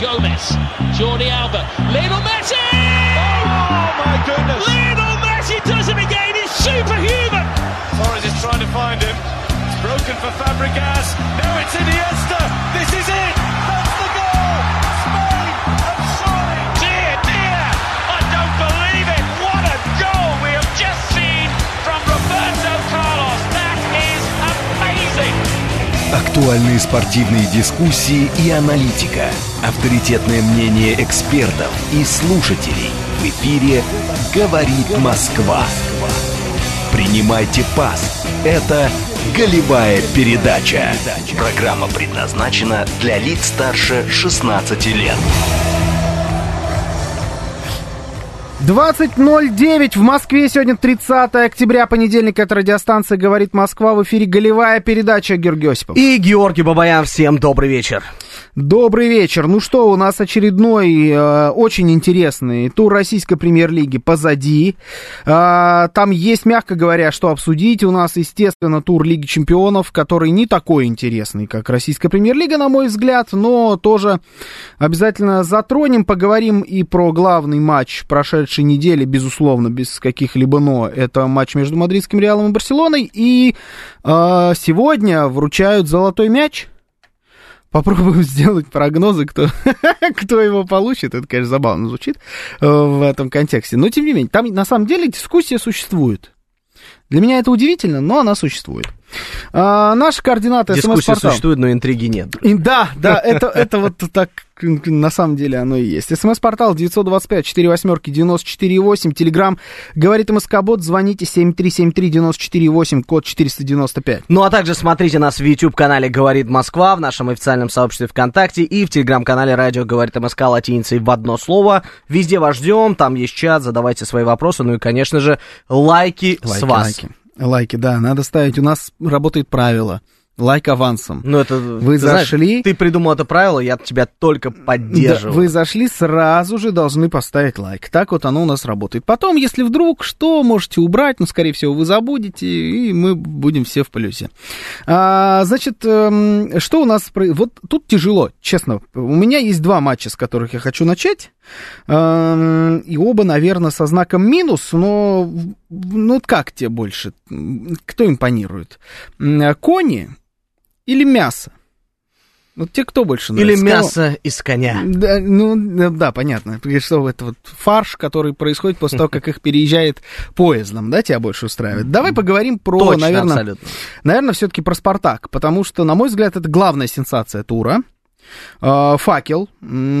Gomez, Jordi Alba, Lionel Messi! Oh my goodness! Lionel Messi does it again. He's superhuman. Torres is trying to find him. It's broken for Fabregas. Now it's Iniesta. This is it. That's the goal. Актуальные спортивные дискуссии и аналитика. Авторитетное мнение экспертов и слушателей. В эфире «Говорит Москва». Принимайте пас. Это «Голевая передача». Программа предназначена для лиц старше 16 лет. 20.09 в Москве. Сегодня 30 октября, понедельник. Это радиостанция «Говорит Москва». В эфире голевая передача Георгий Осипов. И Георгий Бабаян, всем добрый вечер. Добрый вечер. Ну что, у нас очередной э, очень интересный тур российской премьер-лиги позади. Э, там есть, мягко говоря, что обсудить. У нас, естественно, тур Лиги чемпионов, который не такой интересный, как российская премьер-лига, на мой взгляд, но тоже обязательно затронем, поговорим и про главный матч прошедшей недели, безусловно, без каких-либо но. Это матч между Мадридским Реалом и Барселоной. И э, сегодня вручают золотой мяч. Попробуем сделать прогнозы, кто, кто его получит. Это, конечно, забавно звучит э, в этом контексте. Но, тем не менее, там на самом деле дискуссия существует. Для меня это удивительно, но она существует. А, наши координаты Дискуссия существует, но интриги нет. И, да, да, это, это вот так на самом деле оно и есть. СМС-портал 925 4 восьмерки 94,8. Телеграмм говорит МСК-бот. Звоните 7373-94,8, код 495. Ну а также смотрите нас в YouTube-канале «Говорит Москва», в нашем официальном сообществе ВКонтакте и в Телеграм-канале «Радио говорит МСК» латиницей в одно слово. Везде вас ждем, там есть чат, задавайте свои вопросы. Ну и, конечно же, лайки, лайки с вас. Лайки. Лайки, да, надо ставить. У нас работает правило. Лайк авансом. Ну, это... Вы ты зашли... Знаешь, ты придумал это правило, я тебя только поддерживаю. Да, вы зашли, сразу же должны поставить лайк. Так вот оно у нас работает. Потом, если вдруг что, можете убрать, но, скорее всего, вы забудете, и мы будем все в плюсе. А, значит, эм, что у нас... Вот тут тяжело, честно. У меня есть два матча, с которых я хочу начать. Эм, и оба, наверное, со знаком минус, но... Ну, как тебе больше? Кто импонирует? Кони или мясо? Вот тебе кто больше нравится? Или мясо Кого? из коня. Да, ну, да, понятно. Что это вот фарш, который происходит после того, как их переезжает поездом, да, тебя больше устраивает? Давай поговорим про, Точно, наверное, абсолютно. наверное, все-таки про Спартак, потому что, на мой взгляд, это главная сенсация тура. Факел,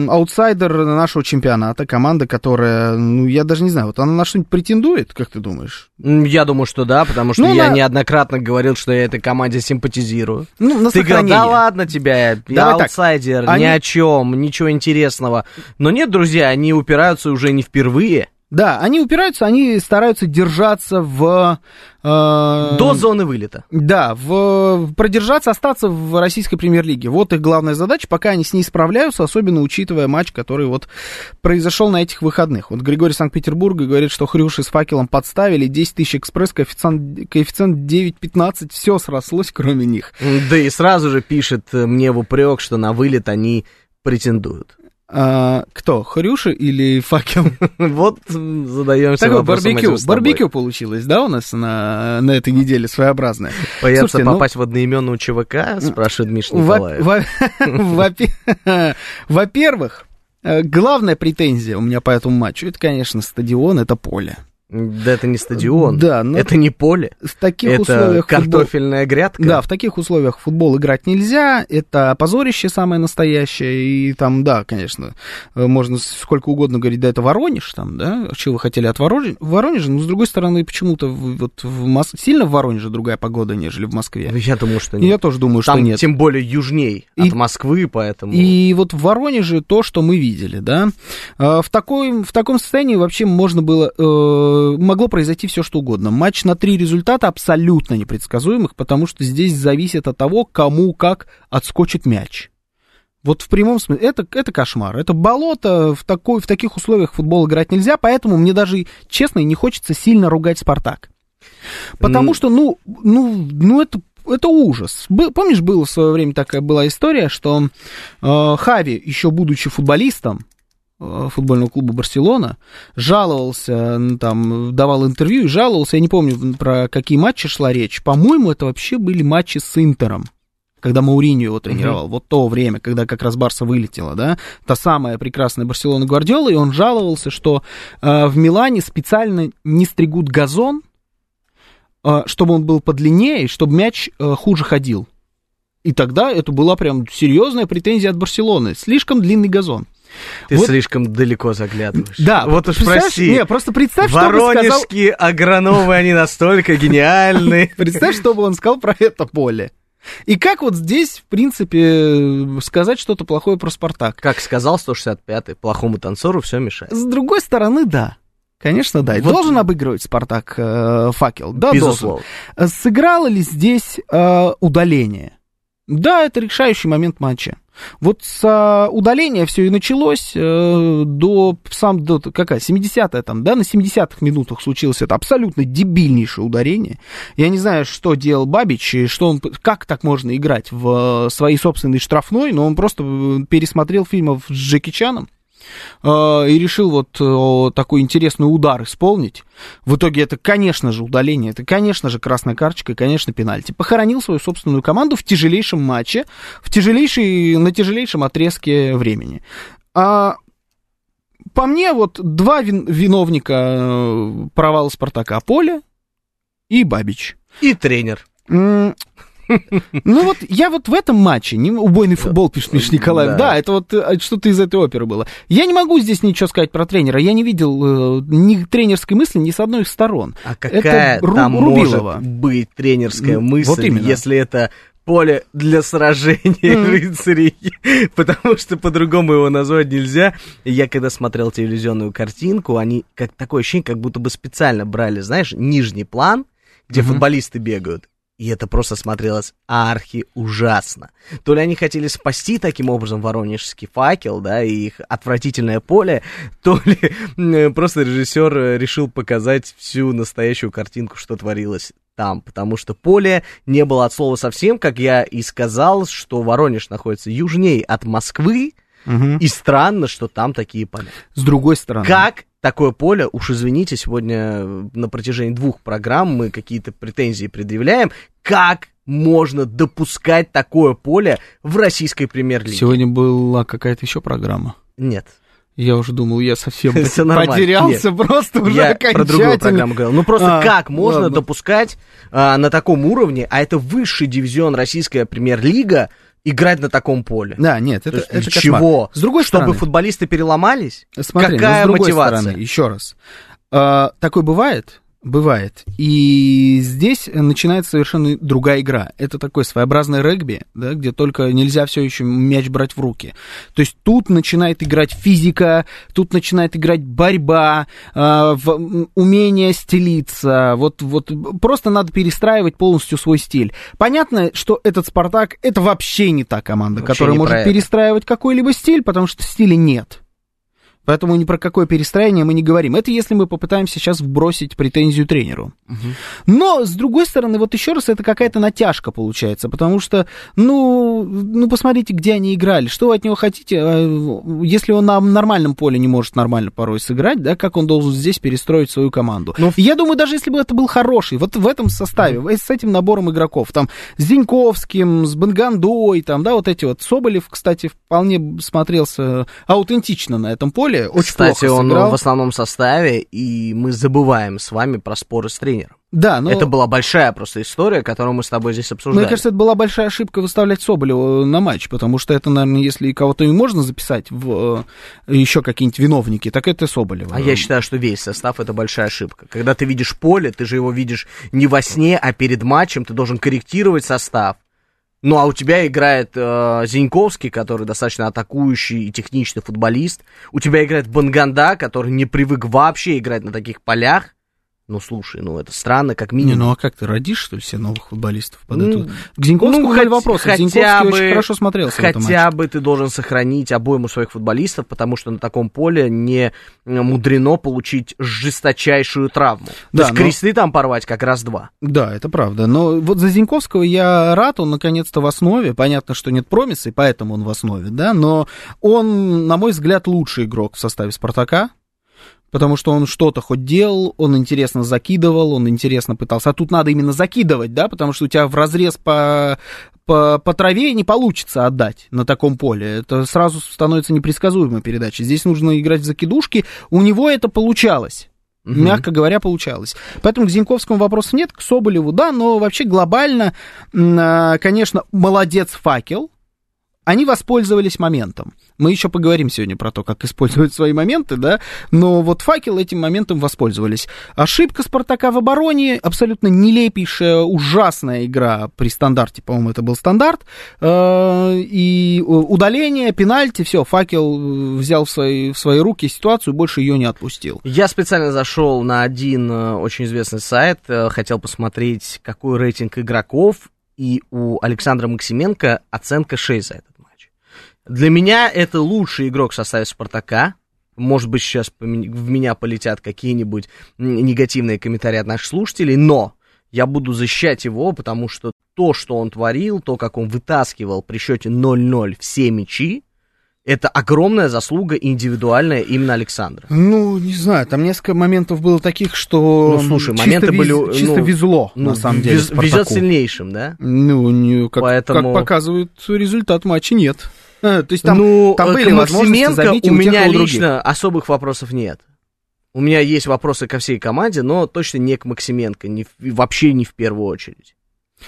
аутсайдер нашего чемпионата, команда, которая, ну, я даже не знаю, вот она на что-нибудь претендует, как ты думаешь? Я думаю, что да, потому что Ну, я на- неоднократно говорил, что я этой команде симпатизирую. Ну, на Ты говорил, сохранение. да ладно тебя, я Давай так, аутсайдер, они- ни о чем, ничего интересного. Но нет, друзья, они упираются уже не впервые. Да, они упираются, они стараются держаться в... э, До зоны вылета. Да, в, продержаться, остаться в российской премьер-лиге. Вот их главная задача, пока они с ней справляются, особенно учитывая матч, который вот произошел на этих выходных. Вот Григорий Санкт-Петербурга говорит, что Хрюши с факелом подставили, 10 тысяч экспресс, коэффициент, коэффициент 9-15, все срослось, кроме них. Да и сразу же пишет э, мне в упрек, что на вылет они претендуют. А, кто, Хрюши или факел? Вот задаемся Такое вопросом барбекю, барбекю получилось, да, у нас на, на этой неделе своеобразное? Боятся Слушайте, ну- попасть в одноименную ЧВК, спрашивает Миша Николаев. во- во- Во-первых, э, главная претензия у меня по этому матчу, это, конечно, стадион, это поле. Да это не стадион, Да, но- это не поле, В таких это условиях футбол- картофельная грядка. Да, в таких условиях футбол играть нельзя, это позорище самое настоящее, и там, да, конечно, э, можно сколько угодно говорить, да, это Воронеж, там, да, чего вы хотели от Воронежа, Воронежа, но, с другой стороны, почему-то вот в Мос- сильно в Воронеже другая погода, нежели в Москве. Я думаю, что нет. Я тоже думаю, что Там нет. тем более южней И- от Москвы, поэтому... И вот в Воронеже то, что мы видели, да, э, в, такой, в таком состоянии вообще можно было, э, могло произойти все, что угодно. Матч на три результата абсолютно непредсказуемых, потому что здесь зависит от того, кому как отскочит мяч. Вот в прямом смысле, это, это кошмар, это болото, в, такой, в таких условиях в футбол играть нельзя, поэтому мне даже, честно, не хочется сильно ругать «Спартак». Потому М. что, ну, ну, ну это это ужас. Бы- помнишь, была в свое время такая была история, что э, Хави, еще будучи футболистом, футбольного клуба Барселона, жаловался, там, давал интервью и жаловался, я не помню, про какие матчи шла речь. По-моему, это вообще были матчи с Интером когда Мауриньо его тренировал, вот то время, когда как раз Барса вылетела, да, та самая прекрасная Барселона Гвардиола, и он жаловался, что э, в Милане специально не стригут газон, э, чтобы он был подлиннее, чтобы мяч э, хуже ходил. И тогда это была прям серьезная претензия от Барселоны. Слишком длинный газон. Ты Вот- слишком далеко заглядываешь. Да, вот уж прости. Не, просто представь, что бы сказал... Агрономы, они настолько гениальны. Представь, что бы он сказал про это поле. И как вот здесь, в принципе, сказать что-то плохое про Спартак? Как сказал 165-й, плохому танцору все мешает. С другой стороны, да. Конечно, да. И Вот- Должен обыгрывать Спартак э, факел. Да, Безусловно. должен. Сыграло ли здесь э, удаление? Да, это решающий момент матча. Вот с удаления все и началось э, до, сам, до, какая, 70-я там, да, на 70-х минутах случилось это абсолютно дебильнейшее ударение. Я не знаю, что делал Бабич, и что он, как так можно играть в э, своей собственной штрафной, но он просто э, пересмотрел фильмов с Джеки Чаном, и решил вот э, такой интересный удар исполнить. В итоге это, конечно же, удаление, это, конечно же, красная карточка и, конечно, пенальти. Похоронил свою собственную команду в тяжелейшем матче, в тяжелейшей, на тяжелейшем отрезке времени. А по мне, вот два вин- виновника э, провала Спартака Поле и Бабич. И тренер. Ну вот я вот в этом матче, не, убойный футбол, пишет Миша Николаев, Да. да, это вот э, что-то из этой оперы было. Я не могу здесь ничего сказать про тренера, я не видел э, ни тренерской мысли ни с одной из сторон. А какая Это Ру- там Рубилова. может быть тренерская мысль, вот именно. если это поле для сражения рыцарей, потому что по-другому его назвать нельзя. Я когда смотрел телевизионную картинку, они как такое ощущение, как будто бы специально брали, знаешь, нижний план, где футболисты бегают. И это просто смотрелось архи ужасно. То ли они хотели спасти таким образом воронежский факел, да, и их отвратительное поле, то ли э, просто режиссер э, решил показать всю настоящую картинку, что творилось там, потому что поле не было от слова совсем, как я и сказал, что Воронеж находится южнее от Москвы, Мгм. и странно, что там такие поля. С другой стороны. Как такое поле, уж извините, сегодня э, на протяжении двух программ мы какие-то претензии предъявляем, как можно допускать такое поле в российской премьер-лиге? Сегодня была какая-то еще программа. Нет. Я уже думал, я совсем потерялся просто уже Я про другую программу говорил. Ну просто А, как можно ладно. допускать а, на таком уровне, а это высший дивизион российская премьер-лига, играть на таком поле? Да, нет, То это, есть это чего? С другой Чтобы стороны, футболисты переломались? Смотри, Какая но с другой мотивация? стороны, еще раз. А, такое бывает? Бывает. И здесь начинается совершенно другая игра. Это такой своеобразный регби, да, где только нельзя все еще мяч брать в руки. То есть тут начинает играть физика, тут начинает играть борьба, а, в- умение стелиться. Вот, вот просто надо перестраивать полностью свой стиль. Понятно, что этот Спартак это вообще не та команда, Вообще которая может перестраивать какой-либо стиль, потому что стиля нет. Поэтому ни про какое перестроение мы не говорим. Это если мы попытаемся сейчас вбросить претензию тренеру. Но, с другой стороны, вот еще раз, это какая-то натяжка получается, потому что, ну, ну, посмотрите, где они играли, что вы от него хотите, А, если он на нормальном поле не может нормально порой сыграть, да, как он должен здесь перестроить свою команду. Ну, Я думаю, даже если бы это был хороший, вот в этом составе, э, с этим набором игроков, там, с Зиньковским, с Бангандой, там, да, вот эти вот, Соболев, кстати, вполне смотрелся аутентично на этом поле, очень Кстати, плохо он сыграл. в основном составе, и мы забываем с вами про споры с тренером. Да, но... Это была большая просто история, которую мы с тобой здесь обсуждали. Мне кажется, это была большая ошибка выставлять Соболева на матч, потому что это, наверное, если кого-то и можно записать в э, еще какие-нибудь виновники, так это Соболева. А я считаю, что весь состав это большая ошибка. Когда ты видишь поле, ты же его видишь не во сне, а перед матчем, ты должен корректировать состав. Ну а у тебя играет э, Зиньковский, который достаточно атакующий и техничный футболист. У тебя играет Банганда, который не привык вообще играть на таких полях. Ну, слушай, ну это странно, как Не, минимум. ну а как ты родишь, что ли, себе новых футболистов под Ну, эту... К Зиньковскому ну, хоть- вопросов. хотя Зиньковский бы- очень хорошо смотрелся Хотя бы ты должен сохранить обойму своих футболистов, потому что на таком поле не э, мудрено получить жесточайшую травму. Да, То есть но- кресты там порвать как раз два. Да, это правда. Но вот за Зиньковского я рад, он наконец-то в основе. Понятно, что нет промиса, и поэтому он в основе, да, но он, на мой взгляд, лучший игрок в составе Спартака. Потому что он что-то хоть делал, он интересно закидывал, он интересно пытался. А тут надо именно закидывать, да, потому что у тебя в разрез по, по, по траве не получится отдать на таком поле. Это сразу становится непредсказуемой передачей. Здесь нужно играть в закидушки. У него это получалось. Мгм. Мягко говоря, получалось. Поэтому к Зиньковскому вопросов нет, к Соболеву, да, но вообще глобально, а, конечно, молодец факел. Они воспользовались моментом. Мы еще поговорим сегодня про то, как использовать свои моменты, да, но вот факел этим моментом воспользовались. Ошибка Спартака в обороне, абсолютно нелепейшая, ужасная игра при стандарте, по-моему, это был стандарт, Э, и удаление, пенальти, все, факел э, взял в свои, в свои руки ситуацию, больше ее не отпустил. Я специально зашел на один э, очень известный сайт, хотел посмотреть, какой рейтинг игроков, и у Александра Максименко оценка 6 за матч. Для меня это лучший игрок в составе Спартака. Может быть, сейчас в меня полетят какие-нибудь негативные комментарии от наших слушателей, но я буду защищать его, потому что то, что он творил, то, как он вытаскивал при счете 0-0 все мячи, это огромная заслуга индивидуальная именно Александра. Ну, не знаю, там несколько моментов было таких, что... Ну, слушай, чисто моменты вез- были, Чисто ну, везло, Ну, на самом деле, вез- везет сильнейшим, да? Ну, не- как, Поэтому- как показывает результат матча, нет. Э, То есть там, ну, там э, были возможности Максименко забить у у меня у лично особых вопросов нет. У меня есть вопросы ко всей команде, но точно не к Максименко, не в- вообще не в первую очередь.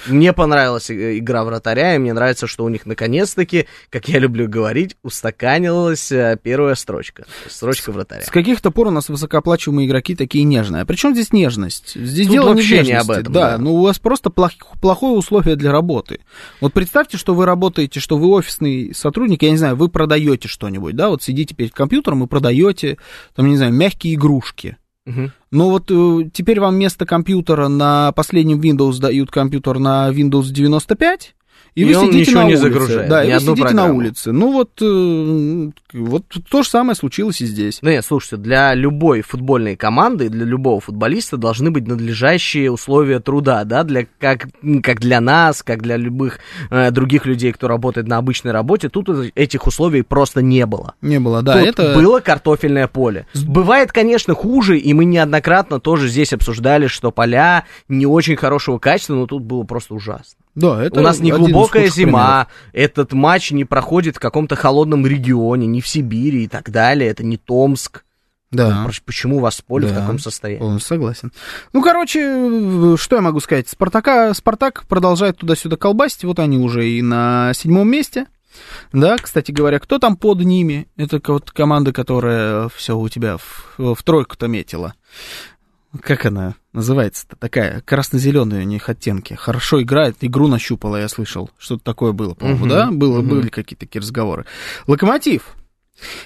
Мне понравилась э, игра вратаря, и мне нравится, что у них наконец-таки, как я люблю говорить, устаканилась э, первая строчка. Строчка вратаря. С каких-то пор у нас высокооплачиваемые игроки такие нежные. А при чем здесь нежность? Здесь Тут дело вообще не не об этом, да, да. ну у вас просто плох- плохое условие для работы. Вот представьте, что вы работаете, что вы офисный сотрудник, я не знаю, вы продаете что-нибудь, да, вот сидите перед компьютером и продаете, там, не знаю, мягкие игрушки. Ну вот э, теперь вам вместо компьютера на последнем Windows дают компьютер на Windows 95, и, И вы он сидите ничего на не улице. загружает, Да, и вы сидите на программу. улице. Ну вот, э, вот то же самое случилось и здесь. Ну нет, слушайте, для любой футбольной команды, для любого футболиста должны быть надлежащие условия труда, да, для, как, как для нас, как для любых э, других людей, кто работает на обычной работе, тут этих условий просто не было. Не было, да, Тут это... было картофельное поле. Бывает, конечно, хуже, и мы неоднократно тоже здесь обсуждали, что поля не очень хорошего качества, но тут было просто ужасно. Да, это У нас не глубокая зима, этот матч не проходит в каком-то холодном регионе, не в Сибири и так далее, это не Томск. примеров. Да. Ну, Почему у вас поле в Да. таком состоянии? Полностью согласен. Ну, короче, э, что я могу сказать? Спартака, Спартак продолжает туда-сюда колбасить. Вот они уже и на седьмом месте. Да, кстати говоря, кто там под ними? Это вот команда, которая все у тебя в, в тройку-то метила. Как она называется-то? Такая красно-зеленая у них оттенки. Хорошо играет, игру нащупала, я слышал. Что-то такое было, по-моему, Мгм, да? Было, мгм. Были какие-то такие разговоры. Локомотив.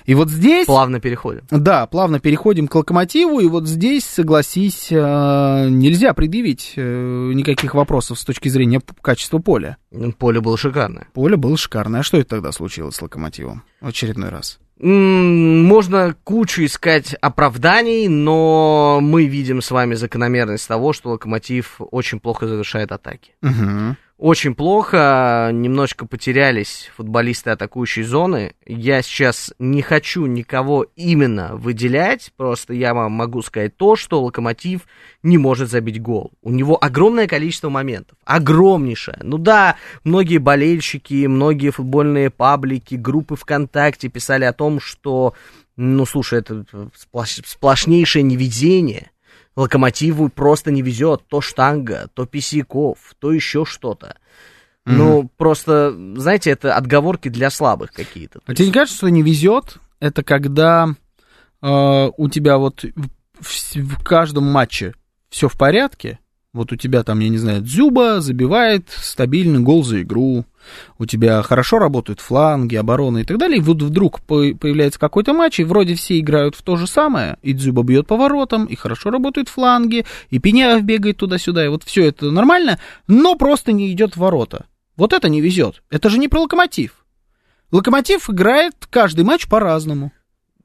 И вот здесь... Плавно переходим. Да, плавно переходим к локомотиву, и вот здесь, согласись, э, нельзя предъявить э, никаких вопросов с точки зрения качества поля. Ну, Поле было шикарное. Поле было шикарное. А что это тогда случилось с локомотивом в очередной раз? Можно кучу искать оправданий, но мы видим с вами закономерность того, что Локомотив очень плохо завершает атаки. Угу. Очень плохо, немножко потерялись футболисты атакующей зоны. Я сейчас не хочу никого именно выделять, просто я вам могу сказать то, что Локомотив не может забить гол. У него огромное количество моментов, огромнейшее. Ну да, многие болельщики, многие футбольные паблики, группы ВКонтакте писали о том, что, ну слушай, это сплош- сплошнейшее невезение. Локомотиву просто не везет то штанга, то Писяков, то еще что-то. Ну, просто, знаете, это отговорки для слабых какие-то. То А тебе не кажется, что не везет? Это когда э, у тебя вот в- в каждом матче все в порядке. Вот у тебя там, я не знаю, Дзюба забивает стабильный гол за игру. У тебя хорошо работают фланги, обороны и так далее, и вот вдруг появляется какой-то матч, и вроде все играют в то же самое, и Дзюба бьет поворотом, и хорошо работают фланги, и Пеняев бегает туда-сюда, и вот все это нормально, но просто не идет в ворота. Вот это не везет. Это же не про локомотив. Локомотив играет каждый матч по-разному.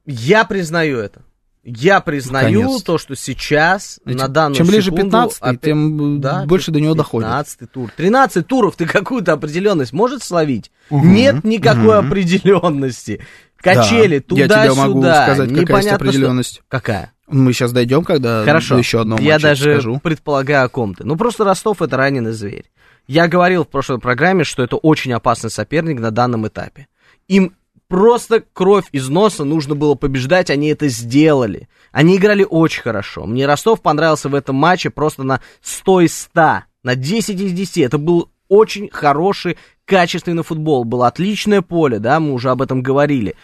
Я признаю это. Я признаю то, что сейчас Эти, на данную Чем ближе 15 опять, тем да, больше до него доходит. 15 тур. 13 туров ты какую-то определенность можешь словить? Угу, Нет никакой угу. определенности. Качели да, туда-сюда. Я тебе могу сказать, какая есть определенность. Что... Какая? Мы сейчас дойдем, когда Хорошо. еще одного Я даже скажу. предполагаю о ком ты. Ну, просто Ростов это раненый зверь. Я говорил в прошлой программе, что это очень опасный соперник на данном этапе. Им просто кровь из носа нужно было побеждать, они это сделали. Они играли очень хорошо. Мне Ростов понравился в этом матче просто на 100 из 100, на 10 из 10. Это был очень хороший, качественный футбол. Было отличное поле, да, мы уже об этом говорили.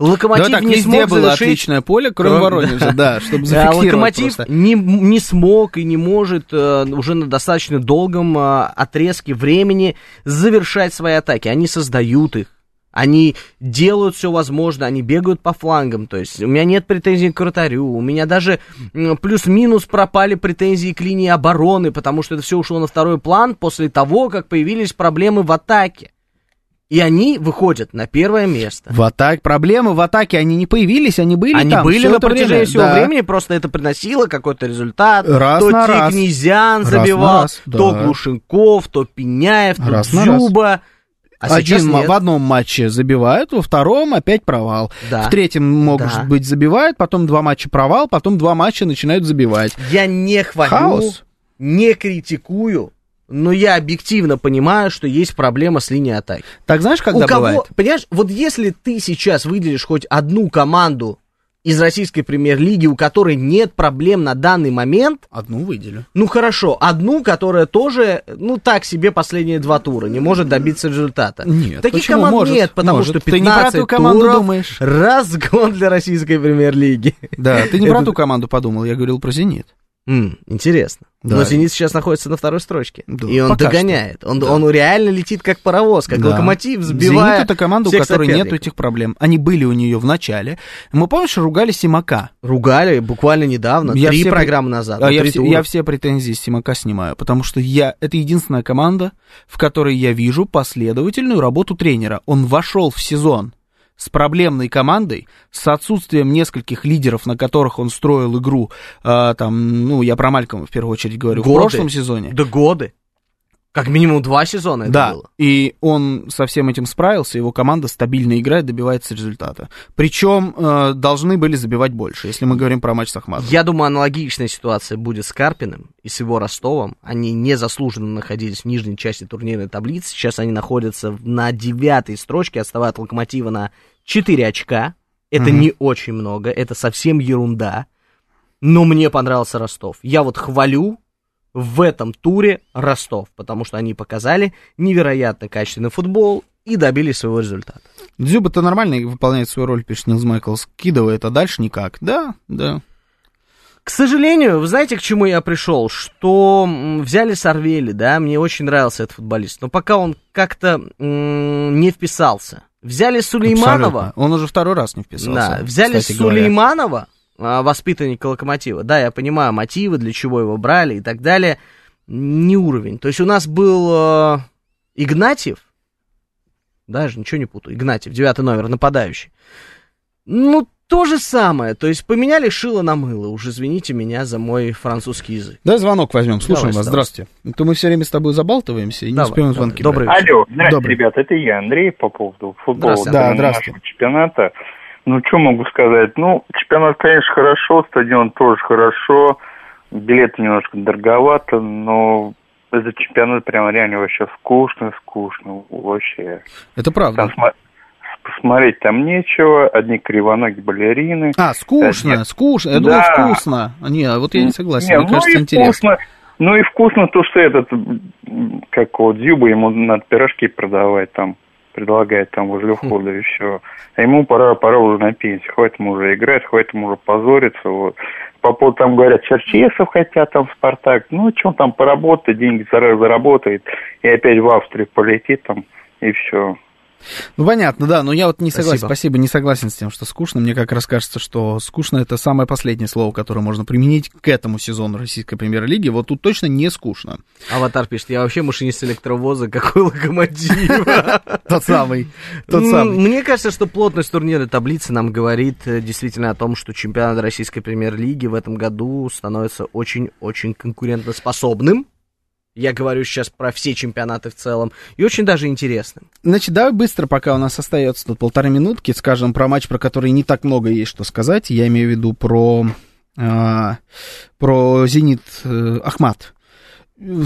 Локомотив да, так, не смог было завершить... отличное поле, кроме, кроме Воронежа, да, чтобы зафиксировать Локомотив не, не смог и не может э, уже на достаточно долгом э, отрезке времени завершать свои атаки. Они создают их. Они делают все возможное, они бегают по флангам. То есть у меня нет претензий к вратарю, у меня даже плюс-минус пропали претензии к линии обороны, потому что это все ушло на второй план после того, как появились проблемы в атаке. И они выходят на первое место. В атаке проблемы в атаке они не появились, они были они там. были на протяжении время. всего да. времени, просто это приносило какой-то результат. Раз то на раз. забивал, раз раз, то да. Глушенков, то Пеняев, то раз Дзюба. Раз. А Один в одном матче забивают, во втором опять провал. Да. В третьем, может да. быть, забивают, потом два матча провал, потом два матча начинают забивать. Я не хвалю, Хаос. не критикую, но я объективно понимаю, что есть проблема с линией атаки. Так знаешь, когда У кого, бывает? Понимаешь, вот если ты сейчас выделишь хоть одну команду из российской премьер-лиги, у которой нет проблем на данный момент. Одну выделю. Ну хорошо, одну, которая тоже, ну так себе последние два тура, не может добиться результата. Нет, Таких команд может? нет, потому может. что 15 ты не про ту команду туров думаешь. разгон для российской премьер-лиги. Да, ты не про ту команду подумал, я говорил про «Зенит». М, интересно. Да. Но «Зенит» сейчас находится на второй строчке. Да, и он догоняет. Он, да. он реально летит как паровоз, как да. локомотив, сбивая «Зенит» — это команда, у которой нет этих проблем. Они были у нее в начале. Мы, помнишь, ругали Симака? Ругали буквально недавно, я три все... программы назад. А я, все, я все претензии Симака снимаю, потому что я... это единственная команда, в которой я вижу последовательную работу тренера. Он вошел в сезон с проблемной командой, с отсутствием нескольких лидеров, на которых он строил игру, э, там, ну, я про Малькома в первую очередь говорю, годы. в прошлом сезоне. Да годы. Как минимум два сезона это да, было. и он со всем этим справился, его команда стабильно играет, добивается результата. Причем э, должны были забивать больше, если мы говорим про матч с Ахматовым. Я думаю, аналогичная ситуация будет с Карпиным и с его Ростовом. Они незаслуженно находились в нижней части турнирной таблицы. Сейчас они находятся на девятой строчке, отставая от Локомотива на 4 очка. Это угу. не очень много, это совсем ерунда. Но мне понравился Ростов. Я вот хвалю в этом туре Ростов, потому что они показали невероятно качественный футбол и добились своего результата. Дзюба-то нормально выполняет свою роль, пишет Нилс Майкл, скидывает, а дальше никак. Да, да. К сожалению, вы знаете, к чему я пришел? Что взяли Сорвели, да, мне очень нравился этот футболист, но пока он как-то м- не вписался. Взяли Сулейманова. Абсолютно. Он уже второй раз не вписался. Да, взяли Сулейманова, говоря воспитанника Локомотива. Да, я понимаю мотивы, для чего его брали и так далее. Не уровень. То есть у нас был э, Игнатьев, даже ничего не путаю, Игнатьев, девятый номер, нападающий. Ну, то же самое, то есть поменяли шило на мыло, уж извините меня за мой французский язык. Да, звонок возьмем, слушаем давай, вас, давай. здравствуйте. То мы все время с тобой забалтываемся и давай, не успеем звонки Добрый брать. Алло, здравствуйте, Добрый. ребят, это я, Андрей, по поводу футбола. Здравствуйте. Да, здравствуйте. чемпионата. Ну, что могу сказать? Ну, чемпионат, конечно, хорошо, стадион тоже хорошо, билеты немножко дороговато, но этот чемпионат прям реально вообще скучно, скучно, вообще. Это правда. Там см- посмотреть там нечего, одни кривоногие балерины. А, скучно, одни... скучно, я да. думал вкусно. Не, а вот я не согласен, не, мне ну кажется, и интересно. Вкусно. Ну и вкусно то, что этот, как вот Дзюба, ему надо пирожки продавать там предлагает там возле входа и все. А ему пора, пора уже на пенсию, хватит ему уже играть, хватит ему уже позориться. Вот. По поводу там говорят, Черчесов хотят там в Спартак. Ну, что он там поработает, деньги заработает и опять в Австрию полетит там и все. Ну, понятно, да, но я вот не согласен, Спасибо. спасибо, не согласен с тем, что скучно. Мне как раз кажется, что скучно это самое последнее слово, которое можно применить к этому сезону российской премьер-лиги. Вот тут точно не скучно. Аватар пишет, я вообще машинист электровоза, какой локомотив. Тот самый, тот самый. Мне кажется, что плотность турнирной таблицы нам говорит э, действительно о том, что чемпионат российской премьер-лиги в этом году становится очень-очень конкурентоспособным. Я говорю сейчас про все чемпионаты в целом. И очень даже интересным. Значит, давай быстро, пока у нас остается тут полторы минутки, скажем про матч, про который не так много есть что сказать. Я имею в виду про, а, про «Зенит» э, Ахмат.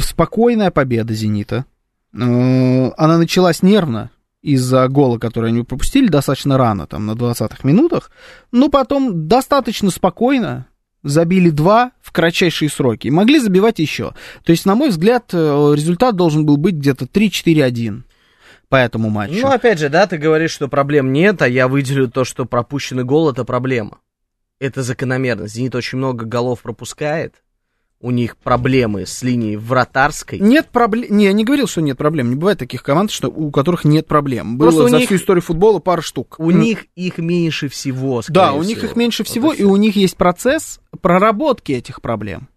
Спокойная победа «Зенита». Э, Она началась нервно из-за гола, который они пропустили достаточно рано, там, на 20-х минутах. Но потом достаточно спокойно забили два в кратчайшие сроки. И могли забивать еще. То есть, на мой взгляд, э, результат должен был быть где-то 3-4-1 по этому матчу. Ну, опять же, да, ты говоришь, что проблем нет, а я выделю то, что пропущенный гол — это проблема. Это закономерность. «Зенит» очень много голов пропускает. У них проблемы с линией вратарской. Нет проблем. Не, я не говорил, что нет проблем. Не бывает таких команд, что, у которых нет проблем. Было Просто у за них- всю историю футбола пара штук. У М, них их меньше всего, Да, у них их меньше Вот всего, и и всё. у них есть процесс проработки этих проблем.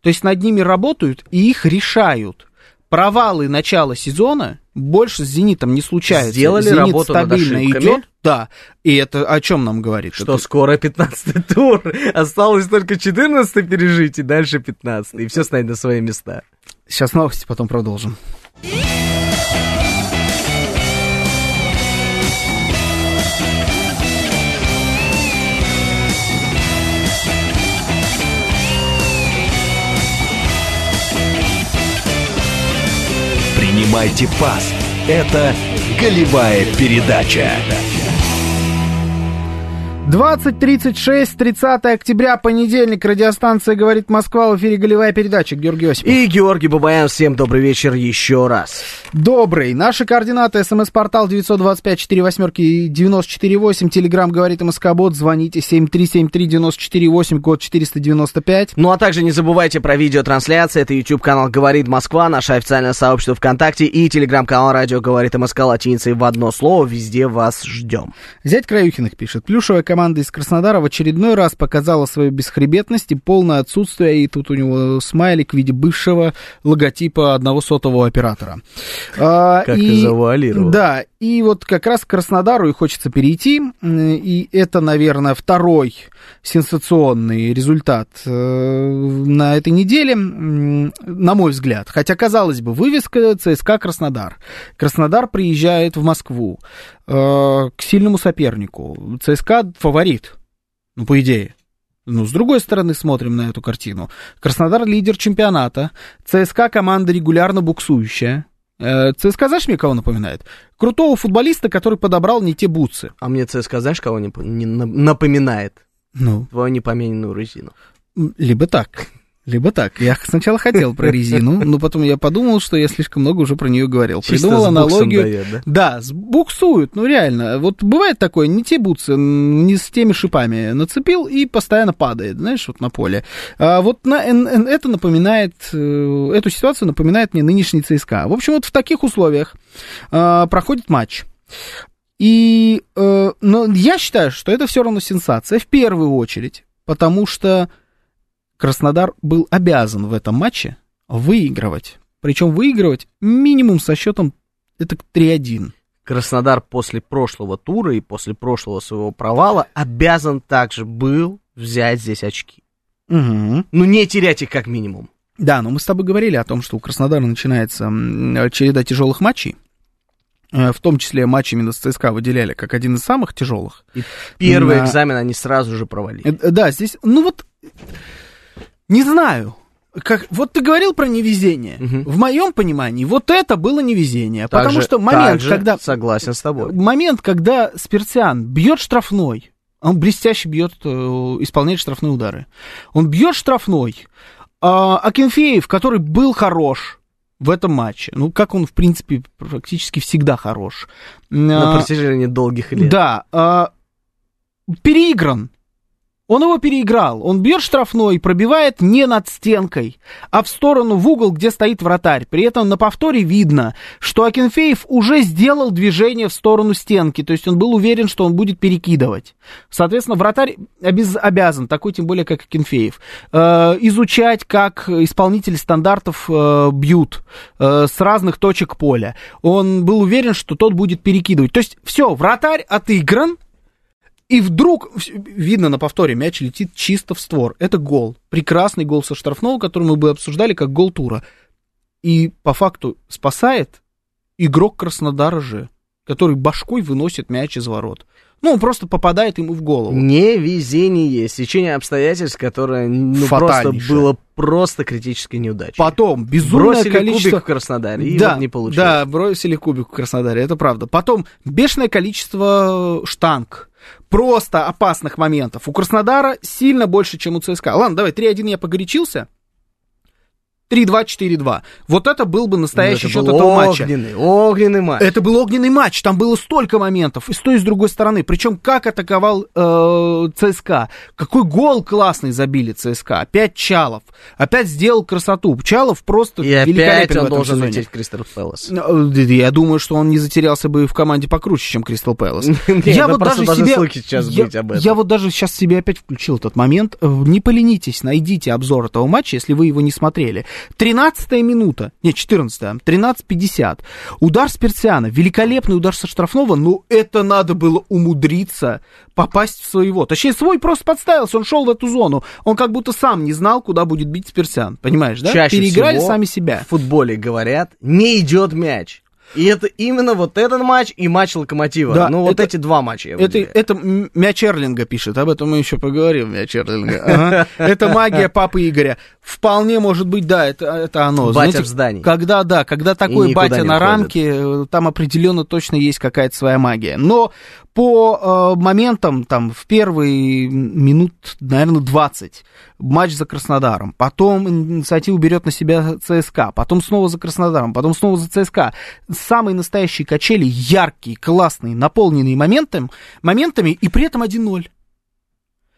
То есть над ними работают и их решают. Провалы начала сезона больше с «Зенитом» не случаются. Сделали «Зенит» работу над стабильно ошибками. идет. Да, и это о чем нам говорит? Что Это- скоро 15 тур. Осталось только 14 пережить, и дальше 15 И все станет на свои места. Сейчас новости, потом продолжим. Принимайте пас. Это голевая передача. 20.36, 30 октября, понедельник, радиостанция «Говорит Москва», в эфире «Голевая передача». Георгий Осипов. И Георгий Бабаян, всем добрый вечер еще раз. Добрый. Наши координаты. СМС-портал 925-48-94-8. Телеграмм «Говорит МСК-бот». Звоните 7373-94-8, код 495. Ну а также не забывайте про видеотрансляции. Это YouTube канал Говорит Москва, наше официальное сообщество ВКонтакте и телеграм-канал Радио Говорит МСК латиницей в одно слово. Везде вас ждем. Зять Краюхиных пишет. Плюшевая команда из Краснодара в очередной раз показала свою бесхребетность и полное отсутствие. И тут у него смайлик в виде бывшего логотипа одного сотового оператора. А, Как и- ты завуалировал. Да, и вот как раз к Краснодару и хочется перейти. И это, наверное, второй сенсационный результат э, на этой неделе, на мой взгляд. Хотя, казалось бы, вывеска ЦСКА Краснодар. Краснодар приезжает в Москву э, к сильному сопернику. ЦСКА фаворит, ну, по идее. Ну, с другой стороны, смотрим на эту картину. Краснодар лидер чемпионата. ЦСКА команда регулярно буксующая. Э, ЦСКА, знаешь, мне кого напоминает? Крутого футболиста, который подобрал не те бутсы. А мне ЦСКА, знаешь, кого не, не на- напоминает? Ну, Твою непомененную резину. либо так. Либо так. Я сначала хотел про резину, но потом я подумал, что я слишком много уже про нее говорил. Чисто Придумал аналогию. дает, да? Да, буксуют, ну реально. Вот бывает такое, не те бутсы, не с теми шипами нацепил и постоянно падает, знаешь, вот на поле. А вот на, это напоминает, э, эту ситуацию напоминает мне нынешний ЦСКА. В общем, вот в таких условиях а, проходит матч. И, э, но я считаю, что это все равно сенсация в первую очередь, потому что Краснодар был обязан в этом матче выигрывать. Причем выигрывать минимум со счетом это 3-1. Краснодар после прошлого тура и после прошлого своего провала обязан также был взять здесь очки. Угу. Ну, не терять их как минимум. Да, но мы с тобой говорили о том, что у Краснодара начинается череда тяжелых матчей. Э, В том числе матч именно с ЦСКА выделяли как один из самых тяжелых. Первый На- экзамен они сразу же провалили. Э, Да, здесь, ну вот, не знаю. Как, вот ты говорил про невезение. Мгм. В моем понимании, вот это было невезение. потому Также- что момент, также когда... Согласен с тобой. Момент, когда Спиртиан бьет штрафной, он блестяще бьет, э, исполняет штрафные удары. Он бьет штрафной. А Акинфеев, который был хорош в этом матче, ну, как он, в принципе, практически всегда хорош. На А, протяжении долгих лет. Да, а, переигран. Он его переиграл. Он бьет штрафной, пробивает не над стенкой, а в сторону, в угол, где стоит вратарь. При этом на повторе видно, что Акинфеев уже сделал движение в сторону стенки. То есть он был уверен, что он будет перекидывать. Соответственно, вратарь обязан, такой тем более, как Акинфеев, э, изучать, как исполнители стандартов э, бьют э, с разных точек поля. Он был уверен, что тот будет перекидывать. То есть все, вратарь отыгран, и вдруг, видно на повторе, мяч летит чисто в створ. Это гол. Прекрасный гол со штрафного, который мы бы обсуждали как гол тура. И по факту спасает игрок Краснодара же, который башкой выносит мяч из ворот. Ну, он просто попадает ему в голову. Не везение, стечение обстоятельств, которое ну, просто было просто критической неудачей. Потом безумное бросили количество... кубик в Краснодаре, и да, вот не получилось. Да, бросили кубик в Краснодаре, это правда. Потом бешеное количество штанг, просто опасных моментов. У Краснодара сильно больше, чем у ЦСКА. Ладно, давай, 3-1 я погорячился. 3-2-4-2. Вот это был бы настоящий Ну, счет был этого матча. огненный, огненный матч. Это был огненный матч, там было столько моментов, и с той, и с другой стороны. Причем как атаковал э, ЦСКА. Какой гол классный забили ЦСКА. Опять Чалов. Опять сделал красоту. Чалов просто И опять великолепен в он должен сезоне. лететь в Кристал Пэлас. Ну, Я думаю, что он не затерялся бы в команде покруче, чем Кристал Пэлас. Я вот даже себе... я вот даже сейчас себе опять включил этот момент. Э, Не поленитесь, найдите обзор этого матча, если вы его не смотрели. 13 минута, не, 14 13.50. Удар с Персиана, великолепный удар со штрафного, но это надо было умудриться попасть в своего. Точнее, свой просто подставился, он шел в эту зону. Он как будто сам не знал, куда будет бить Персиан. Понимаешь, да? Чаще Переиграли сами себя. В футболе говорят, не идет мяч. И это именно вот этот матч и матч Локомотива. Да, ну, вот это- эти два матча я Это, это мяч Эрлинга пишет, об этом мы еще поговорим, мяч Эрлинга. Ага. Это магия папы Игоря. Вполне может быть, да, это, это оно. Батя в здании. Когда, да, когда такой батя на рамке, э, там определенно точно есть какая-то своя магия. Но по э, моментам, там, в первые минут, наверное, 20 матч за Краснодаром, потом инициативу берет на себя ЦСКА, потом снова за Краснодаром, потом снова за ЦСКА. Самые настоящие качели, яркие, классные, наполненные моментом, моментами, и при этом 1-0.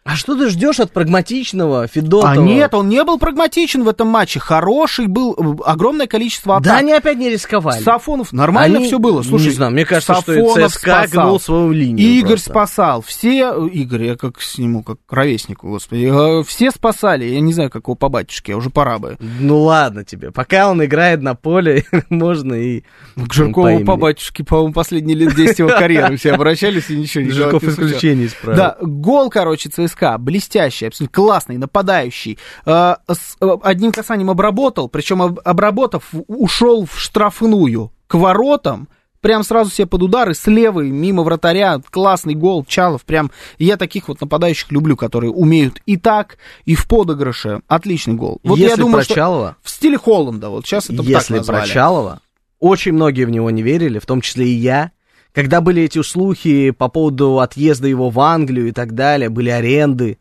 А что ты ждешь от прагматичного Федотова? А нет, он не был прагматичен в этом матче. Хороший был, э, огромное количество атак. Да они опять не рисковали. Сафонов, нормально Они- все было. Слушай, не знаю, мне кажется, что Сафонов ЦСКА спасал. свою линию Игорь просто. спасал. Все, э, Игорь, я как сниму, как к ровеснику, господи. э, Все спасали. Я не знаю, как его по батюшке, уже пора бы. Ну ладно тебе, пока он играет на поле, можно и... К Жиркову имени. по батюшке, по-моему, последние лет 10 его карьеры все обращались и ничего не Жирков исключение исправил. Да, гол, короче, ЦСКА, блестящий, абсолютно классный, нападающий. Э, с э, одним касанием обработал, причем об- обработав, ушел в штрафную к воротам, прям сразу себе под удар и с левой, мимо вратаря, классный гол, Чалов, прям, я таких вот нападающих люблю, которые умеют и так, и в подыгрыше, отличный гол. Вот Если я думаю, про что Чалова, в стиле Холланда, вот сейчас это бы так если про назвали. Чалова, очень многие в него не верили, в том числе и я. Когда были эти слухи по поводу отъезда его в Англию и так далее, были аренды.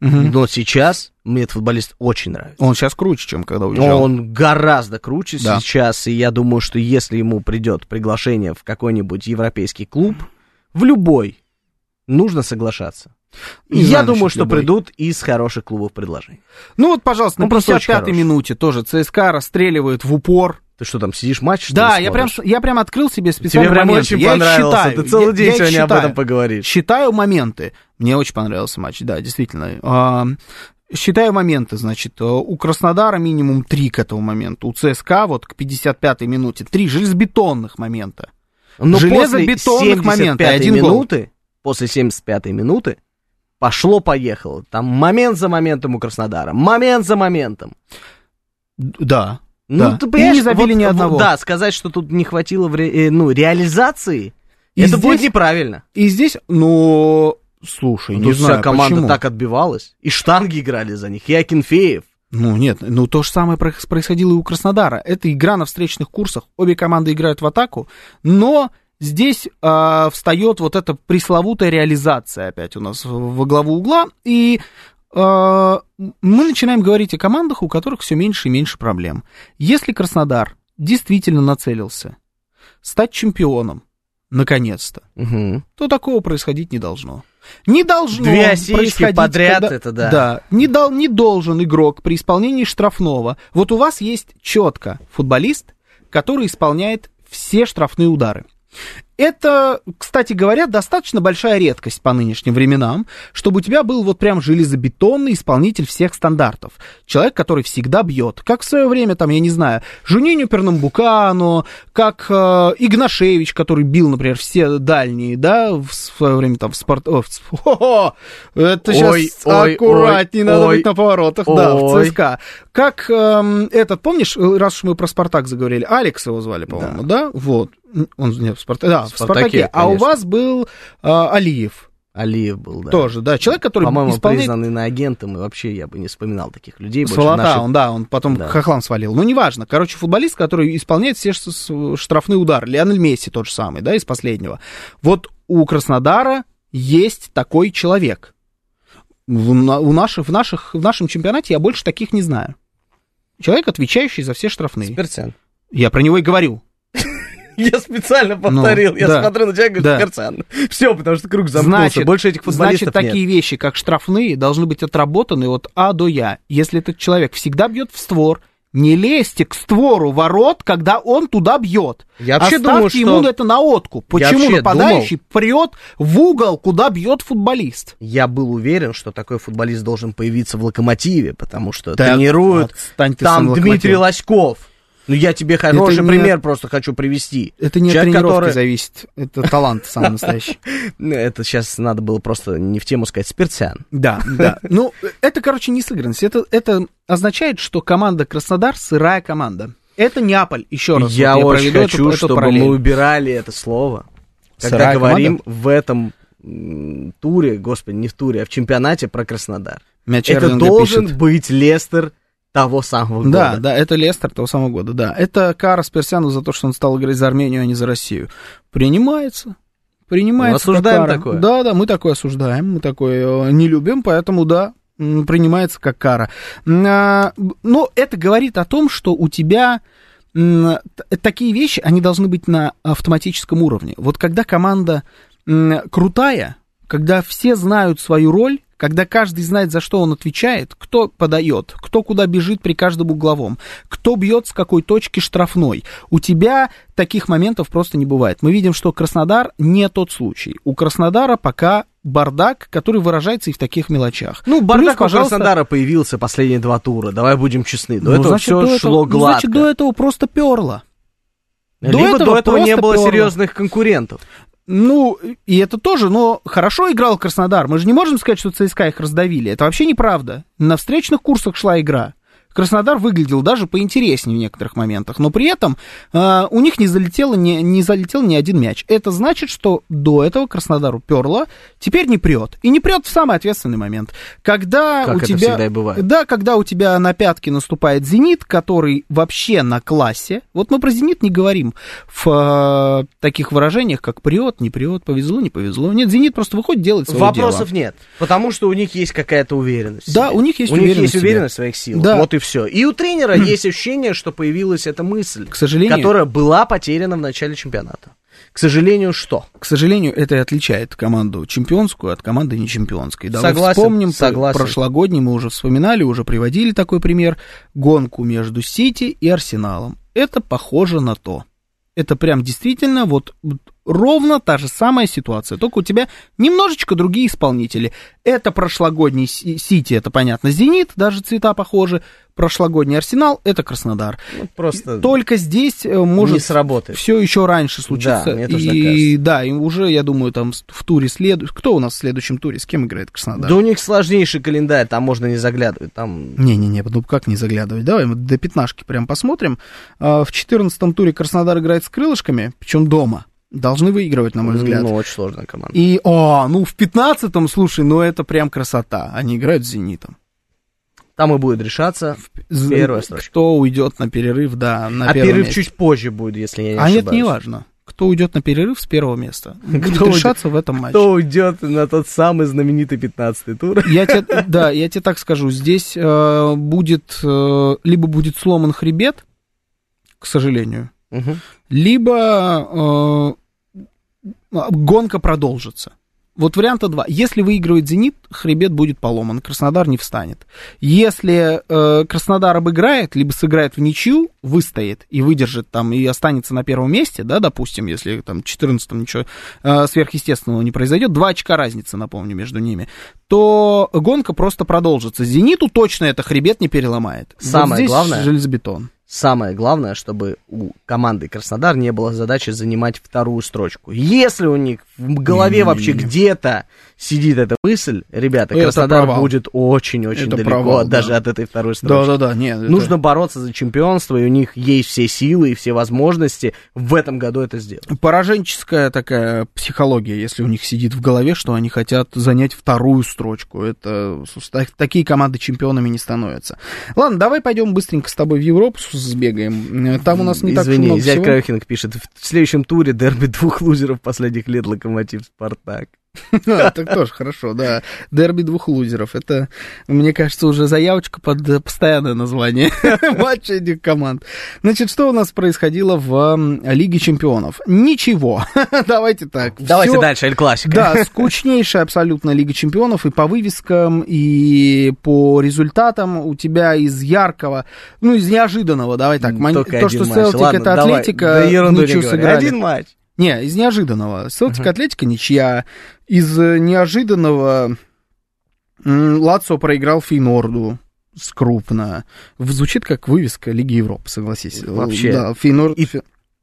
Мгм. Но сейчас мне этот футболист очень нравится. Он сейчас круче, чем когда уезжал. Он гораздо круче Да. сейчас, и я думаю, что если ему придет приглашение в какой-нибудь европейский клуб, в любой, нужно соглашаться. Не я знаю думаю, что любой. придут из хороших клубов предложений. Ну вот, пожалуйста, Он на просто очень 55-й хороший. минуте тоже ЦСКА расстреливает в упор. Ты что там сидишь матч? что Да, я прям, я прям открыл себе специально Тебе прям моменты. очень Я понравился. считаю. Ты целый Я- день я сегодня об считаю. этом поговоришь. Считаю моменты. Мне очень понравился матч, да, действительно. А, Считаю моменты, значит, э, у Краснодара минимум три к этому моменту, у ЦСКА вот к 55-й минуте три железобетонных момента. Но Железобетонных после моментов, 75-й один гол. минуты, после 75-й минуты, пошло-поехало. Там момент за моментом у Краснодара, момент за моментом. Да. Ну, Да. ты И понимаешь, не забили вот- ни одного. Да, сказать, что тут не хватило вре- э, ну, реализации, И это здесь- будет неправильно. И здесь, ну, слушай, не Тут знаю, вся команда почему. так отбивалась. И штанги играли за них, и Акинфеев. Ну нет, ну то же самое про- происходило и у Краснодара. Это игра на встречных курсах, обе команды играют в атаку, но здесь а, встает вот эта пресловутая реализация опять у нас в- во главу угла, и мы начинаем говорить о командах, у которых все меньше и меньше проблем. Если Краснодар действительно нацелился стать чемпионом, наконец-то, Мгм. то такого происходить не должно. Не должно Две происходить, подряд, когда- это да. Да, не, дол, не должен игрок при исполнении штрафного. Вот у вас есть четко футболист, который исполняет все штрафные удары. Это, кстати говоря, достаточно большая редкость по нынешним временам, чтобы у тебя был вот прям железобетонный исполнитель всех стандартов. Человек, который всегда бьет. Как в свое время, там, я не знаю, Жуниню Пернамбукано, как э, Игнашевич, который бил, например, все дальние, да, в свое время там в спорт... о, в Хо-хо! Это сейчас Ой, ой, аккуратнее ой, надо ой. быть на поворотах, да, в Ой. ЦСКА. Как эм, этот, помнишь, раз уж мы про Спартак заговорили, Алекс его звали, по-моему, да? Вот. Он не в Спартаке, да, в Спартаке, Спартаке. А у вас был э, Алиев Алиев был, да. тоже, да, человек, который По-моему, исполняет... признанный на агентом, и вообще я бы не вспоминал таких людей. Сволота, наши- он, да, он потом Да. хохлам свалил. Ну, неважно. Короче, футболист, который исполняет все штрафные удары. Лионель Месси тот же самый, да, из последнего. Вот у Краснодара есть такой человек. В, у наших, в, наших, в нашем чемпионате я больше таких не знаю. Человек, отвечающий за все штрафные. Спиртян. Я про него и говорю. Я специально повторил. я Ну, да. смотрю на тебя и говорю, Да. Спиртян. Все, потому что круг замкнулся. Значит, Больше этих футболистов значит, нет. такие вещи, как штрафные, должны быть отработаны от А до Я. Если этот человек всегда бьет в створ, не лезьте к створу ворот, когда он туда бьет. Я вообще Оставьте думаю, что- ему это на откуп. Почему нападающий прет в угол, куда бьет футболист? Я был уверен, что такой футболист должен появиться в «Локомотиве», потому что Так, ты там Дмитрий. Лоськов. Ну, я тебе хороший не пример просто хочу привести. Это не от Человек, тренировки который- зависит. Это талант самый настоящий. Ну, Это сейчас надо было просто не в тему сказать Спиртян. Да, да. Ну, это, короче, не сыгранность. Это, это означает, что команда Краснодар сырая команда. Это Неаполь, еще раз. я вот очень хочу, эту- эту чтобы параллель. мы убирали это слово. Когда Сырая говорим в этом туре, господи, не в туре, а в чемпионате про Краснодар. Мяч это должен пишет. быть Лестер того самого Да, года. да, это Лестер того самого года, да. Это кара Сперсяну за то, что он стал играть за Армению, а не за Россию. Принимается. Принимается. Мы осуждаем как кара. такое? Да, да, мы такое осуждаем, мы такое э, не любим, поэтому да, принимается как кара. А, Но это говорит о том, что у тебя такие вещи, они должны быть на автоматическом уровне. Вот когда команда крутая, когда все знают свою роль, когда каждый знает, за что он отвечает, кто подает, кто куда бежит при каждом угловом, кто бьет с какой точки штрафной. У тебя таких моментов просто не бывает. Мы видим, что Краснодар не тот случай. У Краснодара пока бардак, который выражается и в таких мелочах. Ну, бардак Плюс, у пожалуйста, Краснодара появился последние два тура. Давай будем честны. До ну, этого значит, все до этого- шло ну, гладко. Значит, до этого просто перло. до Либо этого до этого не было перло. серьезных конкурентов. Ну, и это тоже, но хорошо играл Краснодар. Мы же не можем сказать, что ЦСКА их раздавили. Это вообще неправда. На встречных курсах шла игра. Краснодар выглядел даже поинтереснее в некоторых моментах, но при этом э, у них не залетело ни, не залетел ни один мяч. Это значит, что до этого Краснодару перло, теперь не прет. И не прет в самый ответственный момент. Когда Как у это тебя, всегда и бывает. Да, когда у тебя на пятки наступает «Зенит», который вообще на классе. Вот мы про «Зенит» не говорим в э, таких выражениях, как прет, не прет, повезло, не повезло. Нет, «Зенит» просто выходит, делает свое Вопросов дело. нет. Потому что у них есть какая-то уверенность. Да, у них есть у них уверенность есть в себе. уверенность в своих силах. Да. Вот и все. И у тренера есть ощущение, что появилась эта мысль, К сожалению, которая была потеряна в начале чемпионата. К сожалению, что? к сожалению, это и отличает команду чемпионскую от команды не чемпионской. Давай Согласен, вспомним, согласен. прошлогодний мы уже вспоминали, уже приводили такой пример, гонку между Сити и Арсеналом. Это похоже на то. Это прям действительно вот ровно та же самая ситуация, только у тебя немножечко другие исполнители. Это прошлогодний Си- Сити, это понятно, Зенит, даже цвета похожи. Прошлогодний Арсенал, это Краснодар. Ну, просто Только здесь э, может не сработает. все еще раньше случится. Да, мне тоже и да, и уже, я думаю, там в туре следует. Кто у нас в следующем туре? С кем играет Краснодар? Да у них сложнейший календарь, там можно не заглядывать. Там Не-не-не, ну как не заглядывать? Давай мы до пятнашки прям посмотрим. А, В 14 туре Краснодар играет с крылышками, причем дома. Должны выигрывать, на мой взгляд. ну, очень сложная команда. И, о, ну в 15-м, слушай, ну это прям красота. Они играют с «Зенитом». Там и будет решаться. З- Первая строчка. Кто уйдет на перерыв, да, на а перерыв месте. чуть позже будет, если я не А ошибаюсь. нет, не важно. Кто уйдет на перерыв с первого места. Будет Кто уйдет? решаться в этом матче. Кто уйдет на тот самый знаменитый 15-й тур? Я тебе, да, я тебе так скажу, здесь э, будет, э, либо будет сломан хребет, к сожалению, Либо э, гонка продолжится. Вот варианта два. Если выигрывает «Зенит», хребет будет поломан, Краснодар не встанет. Если э, Краснодар обыграет, либо сыграет в ничью, выстоит и выдержит там, и останется на первом месте, да, допустим, если там 14 ничего э, сверхъестественного не произойдет, два очка разницы, напомню, между ними, то гонка просто продолжится. «Зениту» точно это хребет не переломает. Самое вот здесь главное- железобетон. Самое главное, чтобы у команды Краснодар не было задачи занимать вторую строчку. Если у них в голове Не-не-не-не. вообще где-то сидит эта мысль, ребята, Это Краснодар провал. будет очень-очень Это далеко провал, даже да. от этой второй строчки. Да-да-да, нет. это- Нужно бороться за чемпионство, и у них есть все силы и все возможности в этом году это сделать. Пораженческая такая психология, если у них сидит в голове, что они хотят занять вторую строчку. Это так- такие команды чемпионами не становятся. Ладно, давай пойдем быстренько с тобой в Европу сбегаем. Э, Там у нас не так Извини, много зять всего. Пишет, в следующем туре дерби двух лузеров последних лет Локомотив Спартак. А, Так тоже хорошо, да. Дерби двух лузеров. Это, мне кажется, уже заявочка под постоянное название матча этих команд. Значит, что у нас происходило в Лиге чемпионов? Ничего. Давайте так. Давайте Всё- дальше, Эль Классика. Да, скучнейшая абсолютно Лига Чемпионов и по вывескам, и по результатам у тебя из яркого, ну, из неожиданного, давай так, Только то, что матч. Селтик Ладно, это давай, Атлетика, да ерунду не сыграли. Один матч. Не, из неожиданного. Селтик Атлетика ничья. Из э, неожиданного Лацо проиграл Фейнорду с крупно. Звучит как вывеска Лиги Европы, согласись. Вообще. Да, Фейнорд... И-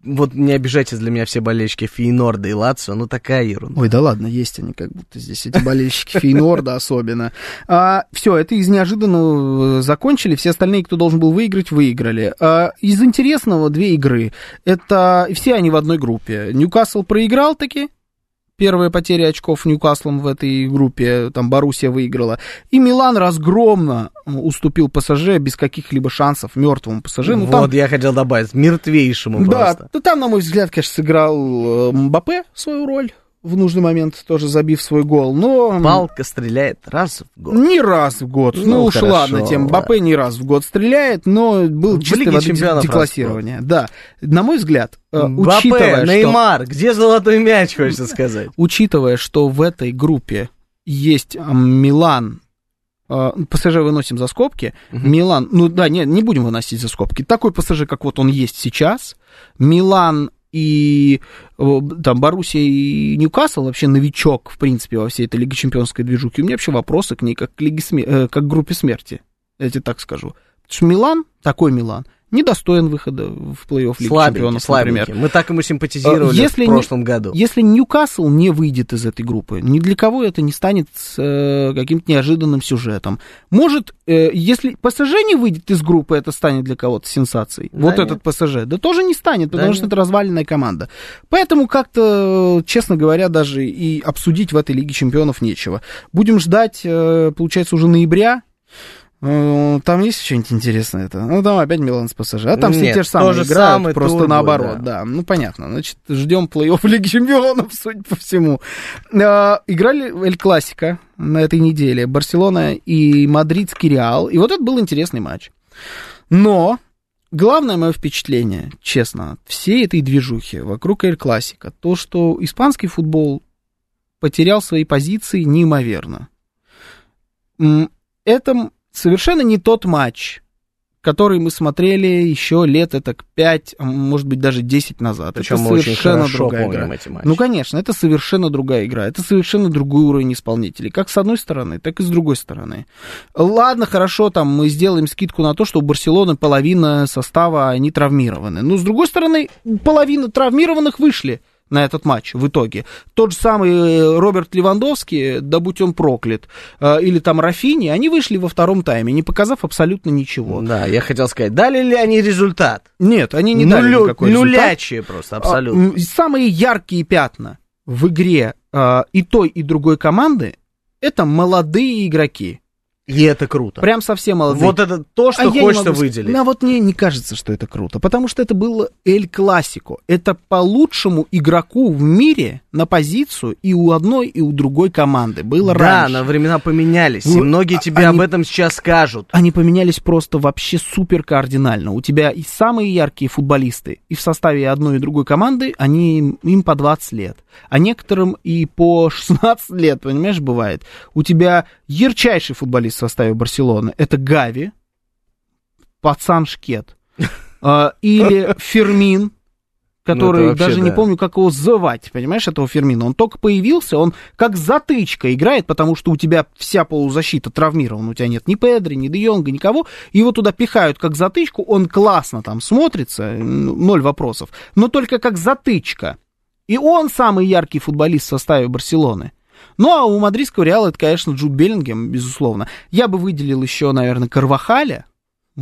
Вот не обижайтесь для меня все болельщики Фейнорда и Лацио, ну такая ерунда. Ой, да ладно, есть они как будто здесь, эти болельщики Фейнорда особенно. все, это из неожиданного э, закончили, все остальные, кто должен был выиграть, выиграли. А, из интересного две игры. Это все они в одной группе. Ньюкасл проиграл таки, Первая потеря очков Ньюкаслом в этой группе, там Боруссия выиграла. И Милан разгромно уступил ПСЖ без каких-либо шансов, мертвому ПСЖ. Ну, там вот я хотел добавить, мертвейшему да, просто. ну, там, на мой взгляд, конечно, сыграл э, Мбаппе свою роль в нужный момент, тоже забив свой гол. Но Палка стреляет раз в год. не раз в год. Ну, Ну, уж хорошо, ладно, тем Мбаппе не раз в год стреляет, но был Лиге воды деклассирование. Да, на мой взгляд, э, Мбаппе, учитывая, что, Неймар, где золотой мяч, хочется сказать? учитывая, что в этой группе есть э, Милан, э, ПСЖ выносим за скобки, Милан, ну да, не, не будем выносить за скобки, такой ПСЖ, как вот он есть сейчас, Милан и э, там Боруссия и Ньюкасл, вообще новичок, в принципе, во всей этой Лиге Чемпионской движухи, у меня вообще вопросы к ней как к, Лиге Сме- э, как к группе смерти, я тебе так скажу. Потому что Милан, такой Милан, недостоин выхода в плей-офф Лиги Слабенький, Чемпионов, слабенький. например. Мы так ему симпатизировали Если в не- прошлом году. Если Ньюкасл не выйдет из этой группы, ни для кого это не станет э, каким-то неожиданным сюжетом. Может, э, если ПСЖ не выйдет из группы, это станет для кого-то сенсацией. Да вот нет. этот ПСЖ. Да тоже не станет, потому Да что нет. это разваленная команда. Поэтому как-то, честно говоря, даже и обсудить в этой Лиге Чемпионов нечего. Будем ждать, э, получается, уже ноября. Э, Там есть что-нибудь интересное это? Ну, там опять Милан с ПСЖ. А там все Нет, те же самые же играют, самое просто будет, наоборот, да. да. Ну, понятно. Значит, ждем плей-офф Лиги Чемпионов, судя по всему. Э, Играли Эль Классика на этой неделе. Барселона и Мадридский Реал. И вот это был интересный матч. Но главное мое впечатление, честно, всей этой движухи вокруг Эль Классика, то, что испанский футбол потерял свои позиции неимоверно. Это совершенно не тот матч, который мы смотрели еще лет это 5, а может быть даже 10 назад. Причем это мы очень совершенно хорошо другая игра. эти матчи. Ну, конечно, это совершенно другая игра. Это совершенно другой уровень исполнителей. Как с одной стороны, так и с другой стороны. Ладно, хорошо, там мы сделаем скидку на то, что у Барселоны половина состава, они травмированы. Но, с другой стороны, половина травмированных вышли на этот матч в итоге. Тот же самый э, Роберт Левандовский, да будь он проклят, э, или там Рафини, они вышли во втором тайме, не показав абсолютно ничего. Да, я хотел сказать, дали ли они результат? Нет, они не дали Нулю- никакой результат. Нулячие просто, абсолютно. А, м, Самые яркие пятна в игре а, и той, и другой команды это молодые игроки. И это круто. Прям совсем молодые. Вот это то, что А я не хочется могу выделить. Ну, а вот мне не кажется, что это круто, потому что это было Эль Классико. Это по лучшему игроку в мире на позицию и у одной, и у другой команды. Было Да, раньше. но времена поменялись, и Ну, многие а- тебе они- об этом сейчас скажут. Они поменялись просто вообще супер кардинально. У тебя и самые яркие футболисты, и в составе одной и другой команды, они им по 20 лет. А некоторым и по 16 лет, понимаешь, бывает. У тебя ярчайший футболист в составе Барселоны, это Гави, пацан Шкет. А, Или Фермин, который Ну, вообще даже не да. помню, как его звать, понимаешь, этого Фермина. Он только появился, он как затычка играет, потому что у тебя вся полузащита травмирована, у тебя нет ни Педри, ни Де Йонга, никого. Его туда пихают как затычку, он классно там смотрится, ноль вопросов, но только как затычка. И он самый яркий футболист в составе Барселоны. Ну, а у мадридского Реала это, конечно, Джуд Беллингем, безусловно. Я бы выделил еще, наверное, Карвахаля,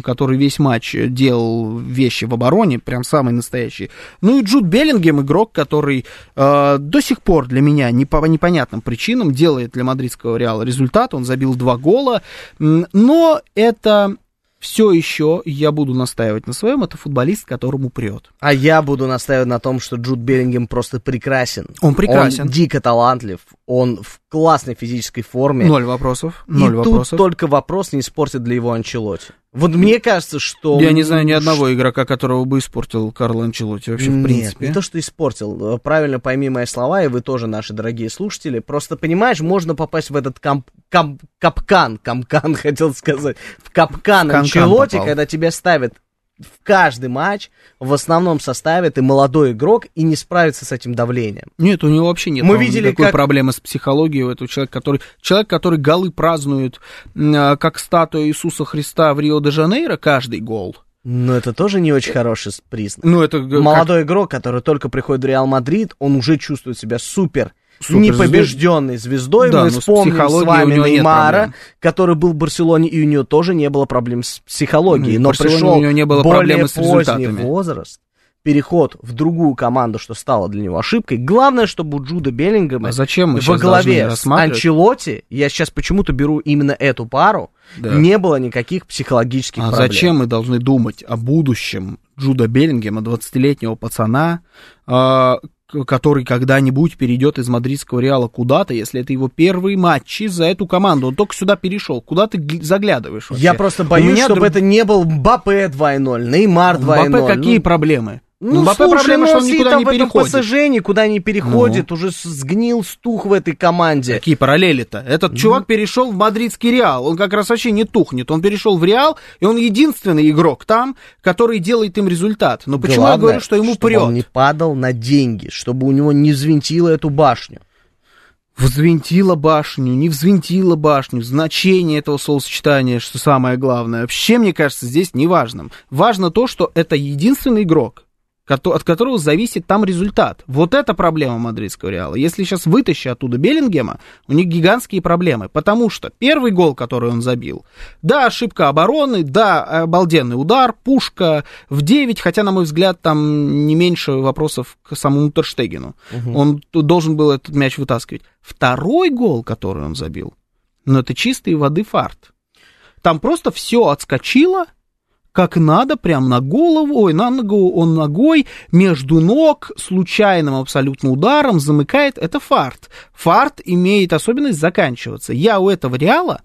который весь матч делал вещи в обороне, прям самый настоящий. Ну и Джуд Беллингем, игрок, который э, до сих пор для меня не по непонятным причинам делает для мадридского Реала результат. Он забил два гола, но это все еще, я буду настаивать на своем, это футболист, которому прет. А я буду настаивать на том, что Джуд Беллингем просто прекрасен. Он прекрасен. Он дико талантлив, он в классной физической форме. Ноль вопросов. И Ноль тут вопросов. только вопрос не испортит для его Анчелоти. Вот мне кажется, что... Я не знаю ни одного игрока, которого бы испортил Карл Анчелотти вообще, в Нет, принципе. не то, что испортил. Правильно пойми мои слова, и вы тоже, наши дорогие слушатели. Просто, понимаешь, можно попасть в этот кам- кам- капкан, камкан, хотел сказать, в капкан Канкан Анчелотти, попал. когда тебя ставят в каждый матч, в основном составе ты молодой игрок и не справится с этим давлением. Нет, у него вообще нет Мы видели, никакой как- проблемы с психологией у этого человека, который, человек, который голы празднует, а, как статуя Иисуса Христа в Рио-де-Жанейро, каждый гол. Но это тоже не очень хороший признак. Ну, это Молодой игрок, который только приходит в Реал Мадрид, он уже чувствует себя супер, непобежденной звездой. Да, Мы с вспомним с психологией вами Неймара, который был в Барселоне, и у него тоже не было проблем с психологией. Ну, но пришел у него не было более с поздний возраст, переход в другую команду, что стало для него ошибкой. Главное, чтобы у Джуда Беллингема А зачем мы во главе с? Анчелоти, я сейчас почему-то беру именно эту пару, Да. не было никаких психологических А проблем. зачем мы должны думать о будущем Джуда Беллингема, 20-летнего пацана, а, который когда-нибудь перейдет из мадридского Реала куда-то, если это его первые матчи за эту команду. Он только сюда перешел. Куда ты гл- заглядываешь вообще? Я просто боюсь, чтобы друг- это не был Мбаппе 2.0, Неймар 2.0. Мбаппе какие ну, проблемы? Ну, Мбаппе слушай, проблема, ну, что он никуда там не переходит. Ну. ПСЖ, никуда не переходит, уже с- сгнил, стух в этой команде. Какие параллели-то? Этот чувак перешел в мадридский Реал. Он как раз вообще не тухнет. Он перешел в Реал, и он единственный игрок там, который делает им результат. Но почему я Главное, говорю, что ему чтобы прет? он не падал на деньги, чтобы у него не взвинтило эту башню. Взвинтила башню, не взвинтила башню, значение этого словосочетания, что самое главное. Вообще, мне кажется, здесь не важным. Важно то, что это единственный игрок, от которого зависит там результат. Вот это проблема мадридского Реала. Если сейчас вытащи оттуда Беллингема, у них гигантские проблемы. Потому что первый гол, который он забил, да, ошибка обороны, да, обалденный удар, пушка в 9, хотя, на мой взгляд, там не меньше вопросов к самому Терштегену. Он тут должен был этот мяч вытаскивать. Второй гол, который он забил, ну, это чистой воды фарт. Там просто все отскочило, как надо, прям на голову, ой, на ногу, он ногой, между ног, случайным абсолютно ударом замыкает, это фарт. Фарт имеет особенность заканчиваться. Я у этого Реала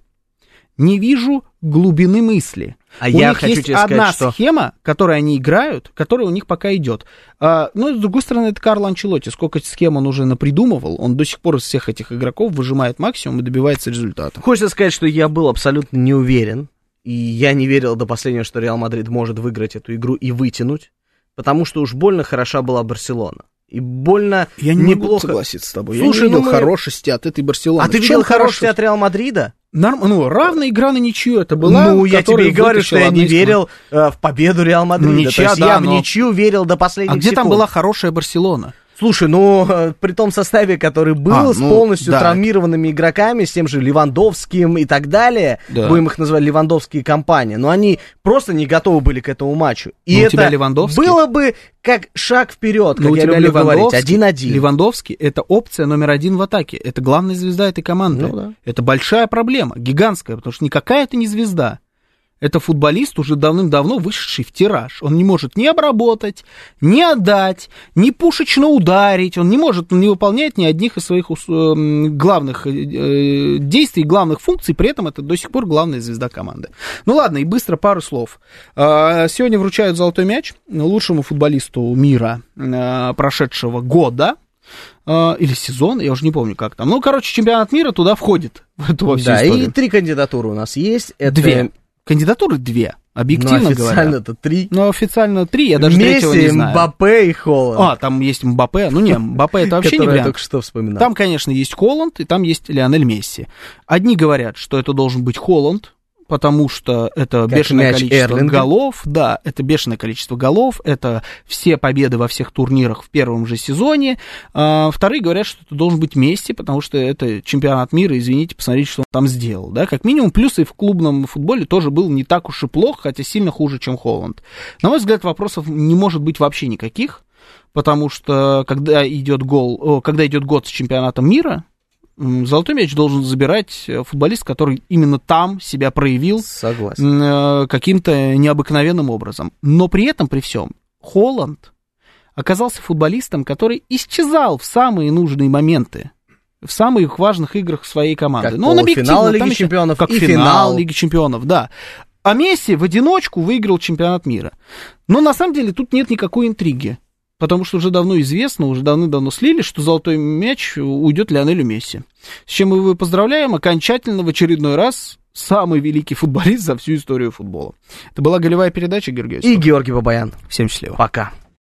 не вижу глубины мысли. А у я них хочу есть тебе сказать, одна что- схема, которой они играют, которая у них пока идет. А, но, с другой стороны, это Карло Анчелотти. Сколько схем он уже напридумывал, он до сих пор из всех этих игроков выжимает максимум и добивается результата. Хочется сказать, что я был абсолютно не уверен, и я не верил до последнего, что Реал Мадрид может выиграть эту игру и вытянуть, потому что уж больно хороша была Барселона. И больно Я не могу неплохо. согласиться с тобой. Слушай, я не видел ну мы- хорошести от этой Барселоны. А ты В видел хорошесть? от Реал Мадрида? Норм- Ну, равная игра на ничью это была. ну, я тебе и говорю, что я не верил э, в победу Реал Мадрида. Ну, ничья, То есть да, я в но- ничью верил до последних А где там секунд. была хорошая Барселона? Слушай, ну, э, при том составе, который был, А, с ну, полностью да. травмированными игроками, с тем же Левандовским и так далее, Да. будем их называть Левандовские компании, но они просто не готовы были к этому матчу. И Ну, у это тебя Левандовский. было бы как шаг вперед, как Но Ну, у я люблю говорить, один-один. Левандовский это опция номер один в атаке. Это главная звезда этой команды. Ну да. Это большая проблема, гигантская, потому что никакая это не звезда. Это футболист, уже давным-давно вышедший в тираж. Он не может ни обработать, ни отдать, ни пушечно ударить. Он не может, он не выполняет ни одних из своих э, главных э, действий, главных функций. При этом это до сих пор главная звезда команды. Ну ладно, и быстро пару слов. Э, сегодня вручают золотой мяч лучшему футболисту мира э, прошедшего года э, или сезон, я уже не помню как там. Ну, короче, чемпионат мира туда входит. В эту во всю Да, историю. и три кандидатуры у нас есть. Это... Две. Кандидатуры две, объективно ну, официально-то три. Ну, официально три, я даже третьего не Месси, знаю. Мбаппе и Холланд. А, там есть Мбаппе. Ну, не, Мбаппе это вообще не который я вариант. только что вспоминал. Там, конечно, есть Холланд, и там есть Лионель Месси. Одни говорят, что это должен быть Холланд, потому что это Как бешеное количество Эрлинга. голов, да, это бешеное количество голов, это все победы во всех турнирах в первом же сезоне. А, вторые говорят, что это должен быть Месси, потому что это чемпионат мира, извините, посмотрите, что он там сделал, да, как минимум, плюс и в клубном футболе тоже был не так уж и плохо, хотя сильно хуже, чем Холланд. На мой взгляд, вопросов не может быть вообще никаких, потому что когда идет гол, когда идет год с чемпионатом мира, золотой мяч должен забирать э, футболист, который именно там себя проявил Согласен. э, каким-то необыкновенным образом. Но при этом, при всем, Холланд оказался футболистом, который исчезал в самые нужные моменты, в самых важных играх своей команды. Как Но он полуфинал объективно, Лиги там Чемпионов как и финал, финал. Лиги Чемпионов, да. А Месси в одиночку выиграл чемпионат мира. Но на самом деле тут нет никакой интриги. Потому что уже давно известно, уже давно-давно слили, что золотой мяч уйдет Лионелю Месси. С чем мы его поздравляем. Окончательно в очередной раз самый великий футболист за всю историю футбола. Это была голевая передача, Георгий И. Георгий Бабаян. Всем счастливо. Пока.